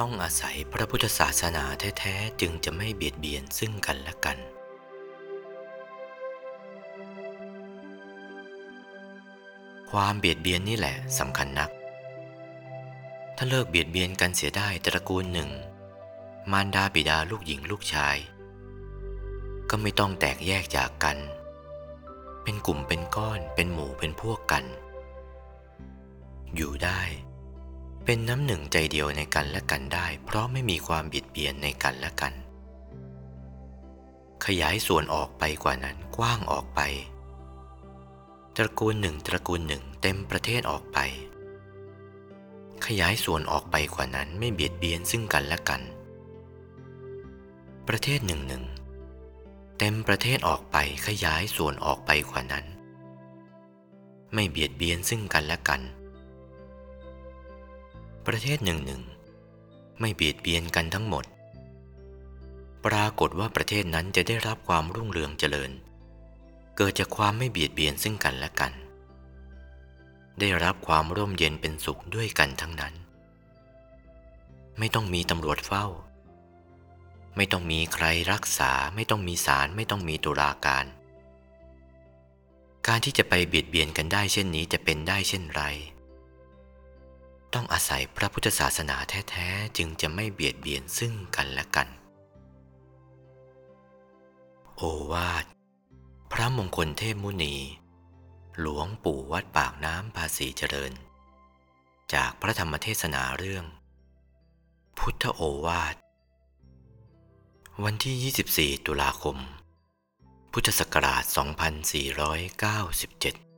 ต้องอาศัยพระพุทธศาสนาแท้ ๆ จึงจะไม่เบียดเบียนซึ่งกันและกัน ความเบียดเบียนนี่แหละสำคัญนัก ถ้าเลิกเบียดเบียนกันเสียได้ตระกูลหนึ่ง มารดาบิดาลูกหญิงลูกชาย ก็ไม่ต้องแตกแยกจากกัน เป็นกลุ่มเป็นก้อนเป็นหมู่เป็นพวกกัน อยู่ได้ เป็นน้ำหนึ่งใจเดียวในกันและกันได้ เพราะไม่มีความเบียดเบียนในกันและกัน ขยายส่วนออกไปกว่านั้นกว้างออกไป ตระกูลหนึ่งตระกูลหนึ่งเต็มประเทศออกไป ขยายส่วนออกไปกว่านั้นไม่เบียดเบียนซึ่งกันและกัน ประเทศหนึ่งหนึ่งเต็มประเทศออกไปขยายส่วนออกไปกว่านั้น ไม่เบียดเบียนซึ่งกันและกัน ประเทศหนึ่งหนึ่งไม่เบียดเบียนกันทั้งหมด ปรากฏว่าประเทศนั้นจะได้รับความรุ่งเรืองเจริญ เกิดจากความไม่เบียดเบียนซึ่งกันและกัน ได้รับความร่มเย็นเป็นสุขด้วยกันทั้งนั้น ไม่ต้องมีตำรวจเฝ้า ไม่ต้องมีใครรักษาไม่ต้องมีศาลไม่ต้องมีตุลาการ การที่จะไปเบียดเบียนกันได้เช่นนี้จะเป็นได้เช่นไร ต้องอาศัยพระพุทธศาสนาแท้ ๆ จึงจะไม่เบียดเบียนซึ่งกันและกัน โอวาท พระมงคลเทพมุนี หลวงปู่วัดปากน้ำภาษีเจริญ จากพระธรรมเทศนาเรื่อง พุทธโอวาท วันที่ 24 ตุลาคม พุทธศักราช 2497